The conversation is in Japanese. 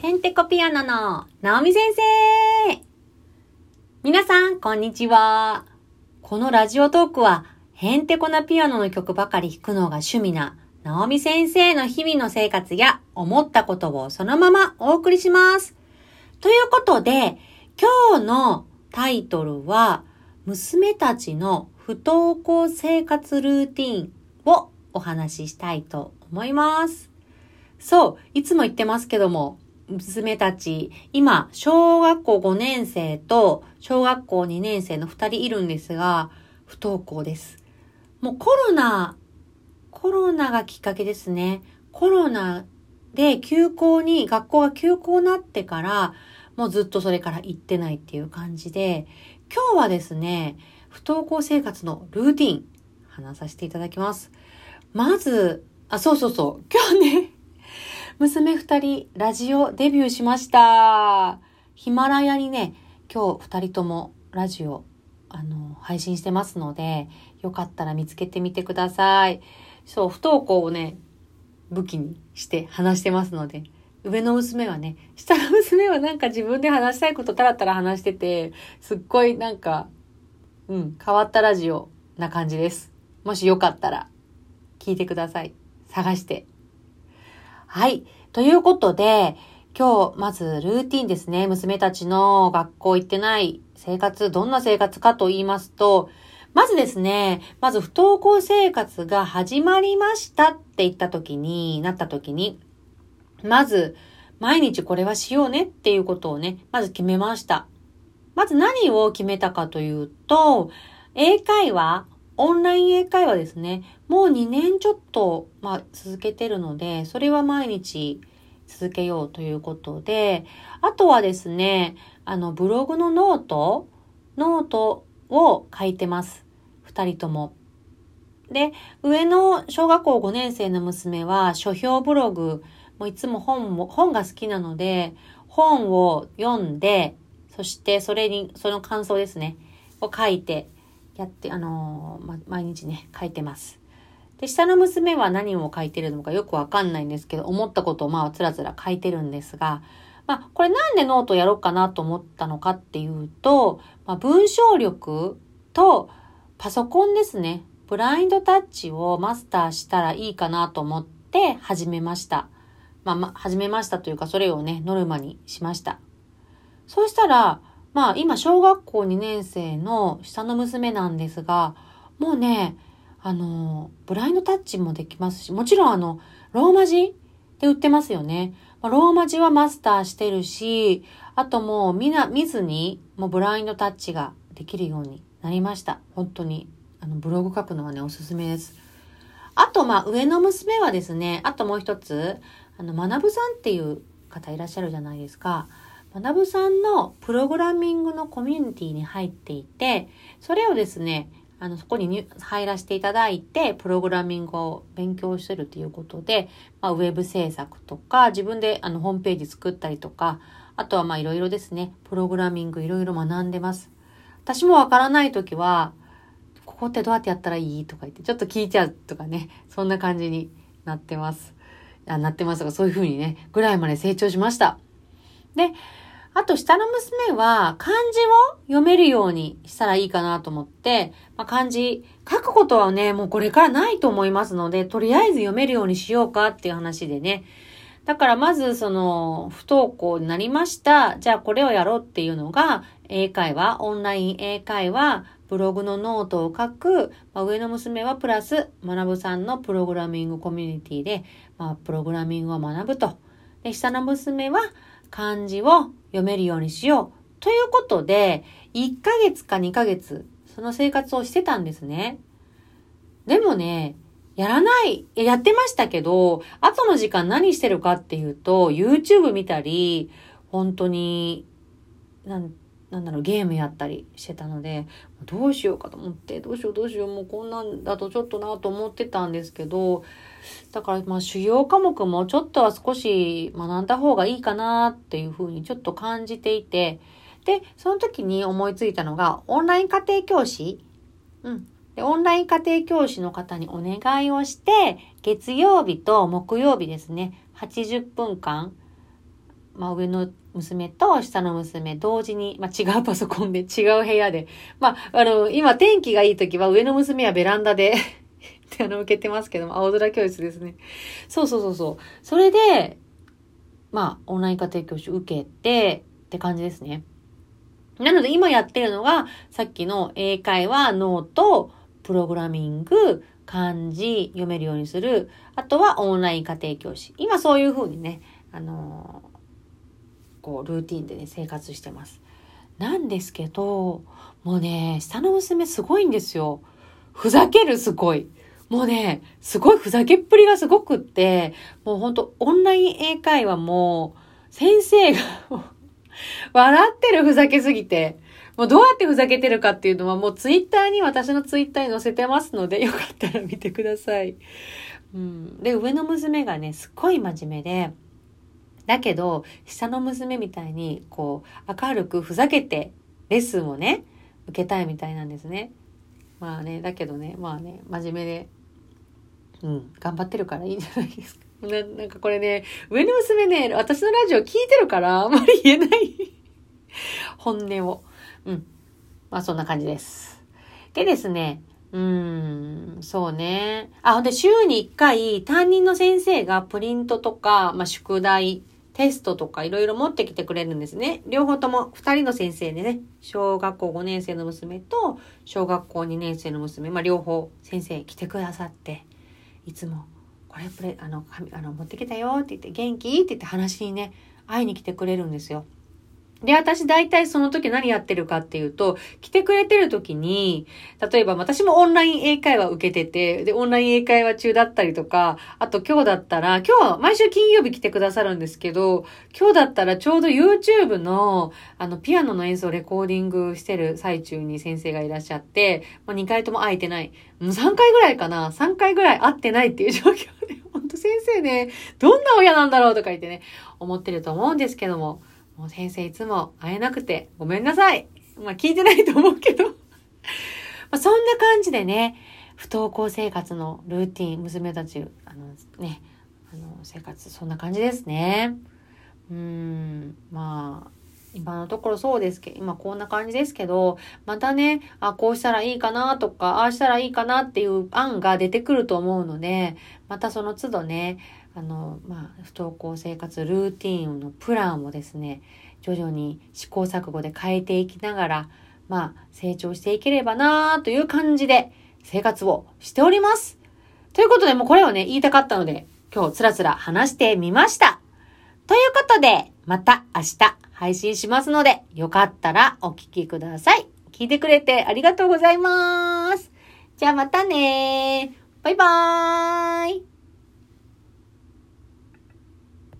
ヘンテコピアノのナオミ先生皆さん、こんにちは。このラジオトークは、ヘンテコなピアノの曲ばかり弾くのが趣味な、ナオミ先生の日々の生活や思ったことをそのままお送りします。ということで、今日のタイトルは、娘たちの不登校生活ルーティンをお話ししたいと思います。そう、いつも言ってますけども、娘たち、今、小学校5年生と小学校2年生の2人いるんですが、不登校です。もうコロナ、コロナがきっかけですね。コロナで休校に、学校が休校になってから、もうずっとそれから行ってないっていう感じで、今日はですね、不登校生活のルーティン、話させていただきます。まず、あ、そうそうそう、今日ね、娘二人、ラジオデビューしました。ヒマラヤにね、今日二人ともラジオ、あの、配信してますので、よかったら見つけてみてください。そう、不登校をね、武器にして話してますので、上の娘はね、下の娘はなんか自分で話したいことたらたら話してて、すっごいなんか、うん、変わったラジオな感じです。もしよかったら、聞いてください。探してはい。ということで、今日、まずルーティンですね。娘たちの学校行ってない生活、どんな生活かと言いますと、まずですね、まず不登校生活が始まりましたって言った時に、なった時に、まず、毎日これはしようねっていうことをね、まず決めました。まず何を決めたかというと、英会話オンライン英会話ですね。もう2年ちょっと、まあ、続けてるので、それは毎日続けようということで、あとはですね、あの、ブログの note、note を書いてます。二人とも。で、上の小学校5年生の娘は書評ブログ、もういつも本も、本が好きなので、本を読んで、そしてそれに、その感想ですね、を書いて、やって、あのー、ま、毎日ね、書いてます。で、下の娘は何を書いてるのかよくわかんないんですけど、思ったことをまあ、つらつら書いてるんですが、まあ、これなんでノートやろうかなと思ったのかっていうと、まあ、文章力とパソコンですね。ブラインドタッチをマスターしたらいいかなと思って始めました。まあ、ま始めましたというか、それをね、ノルマにしました。そうしたら、まあ今小学校2年生の下の娘なんですが、もうね、あの、ブラインドタッチもできますし、もちろんあの、ローマ字で売ってますよね。ま、ローマ字はマスターしてるし、あともう見な、見ずに、もうブラインドタッチができるようになりました。本当に。あの、ブログ書くのはね、おすすめです。あと、まあ、上の娘はですね、あともう一つ、あの、学さんっていう方いらっしゃるじゃないですか。学さんのプログラミングのコミュニティに入っていて、それをですね、あの、そこに入らせていただいて、プログラミングを勉強してるということで、まあ、ウェブ制作とか、自分であの、ホームページ作ったりとか、あとはまあ、いろいろですね、プログラミングいろいろ学んでます。私もわからないときは、ここってどうやってやったらいいとか言って、ちょっと聞いちゃうとかね、そんな感じになってます。あなってますが、そういうふうにね、ぐらいまで成長しました。で、あと下の娘は漢字を読めるようにしたらいいかなと思って、まあ、漢字書くことはね、もうこれからないと思いますので、とりあえず読めるようにしようかっていう話でね。だからまずその不登校になりました。じゃあこれをやろうっていうのが、英会話、オンライン英会話、ブログのノートを書く、まあ、上の娘はプラス、学さんのプログラミングコミュニティで、まあ、プログラミングを学ぶと。で、下の娘は漢字を読めるようにしよう。ということで、1ヶ月か2ヶ月、その生活をしてたんですね。でもね、やらない、やってましたけど、後の時間何してるかっていうと、YouTube 見たり、本当に、なんなんだろう、ゲームやったりしてたので、どうしようかと思って、どうしようどうしよう、もうこんなんだとちょっとなと思ってたんですけど、だからまあ主要科目もちょっとは少し学んだ方がいいかなっていうふうにちょっと感じていて、で、その時に思いついたのが、オンライン家庭教師。うん。で、オンライン家庭教師の方にお願いをして、月曜日と木曜日ですね、80分間、まあ上の娘と下の娘同時に、まあ違うパソコンで違う部屋で、まああの、今天気がいい時は上の娘はベランダでってあの受けてますけども、青空教室ですね。そうそうそうそう。それで、まあオンライン家庭教師受けてって感じですね。なので今やってるのが、さっきの英会話、ノート、プログラミング、漢字読めるようにする。あとはオンライン家庭教師。今そういう風にね、あのー、こう、ルーティンでね、生活してます。なんですけど、もうね、下の娘すごいんですよ。ふざけるすごい。もうね、すごいふざけっぷりがすごくって、もうほんとオンライン英会話も、先生が 笑ってるふざけすぎて、もうどうやってふざけてるかっていうのはもうツイッターに私のツイッターに載せてますので、よかったら見てください。うん。で、上の娘がね、すっごい真面目で、だけど、下の娘みたいに、こう、明るくふざけて、レッスンをね、受けたいみたいなんですね。まあね、だけどね、まあね、真面目で、うん、頑張ってるからいいんじゃないですか。ななんかこれね、上の娘ね、私のラジオ聞いてるから、あんまり言えない 本音を。うん。まあそんな感じです。でですね、うーん、そうね。あ、ほんで週に1回担任の先生がプリントとか、まあ宿題、テストとかいろいろ持ってきてくれるんですね。両方とも2人の先生でね、小学校5年生の娘と小学校2年生の娘、まあ両方先生来てくださって、いつもこれプレあのあの持ってきたよって言って元気？って言って話にね会いに来てくれるんですよ。で、私大体その時何やってるかっていうと、来てくれてる時に、例えば私もオンライン英会話受けてて、で、オンライン英会話中だったりとか、あと今日だったら、今日は毎週金曜日来てくださるんですけど、今日だったらちょうど YouTube の、あの、ピアノの演奏レコーディングしてる最中に先生がいらっしゃって、まあ、2回とも会えてない。もう3回ぐらいかな ?3 回ぐらい会ってないっていう状況で、ほんと先生ね、どんな親なんだろうとか言ってね、思ってると思うんですけども、もう先生いつも会えなくてごめんなさい。まあ聞いてないと思うけど まそんな感じでね、不登校生活のルーティン、娘たち、あのね、あの生活、そんな感じですね。うん、まあ、今のところそうですけど、今こんな感じですけど、またね、あ、こうしたらいいかなとか、ああしたらいいかなっていう案が出てくると思うので、またその都度ね、あの、まあ、不登校生活ルーティンのプランをですね、徐々に試行錯誤で変えていきながら、まあ、成長していければなという感じで生活をしております。ということで、もうこれをね、言いたかったので、今日つらつら話してみました。ということで、また明日配信しますので、よかったらお聴きください。聞いてくれてありがとうございます。じゃあまたねバイバーイ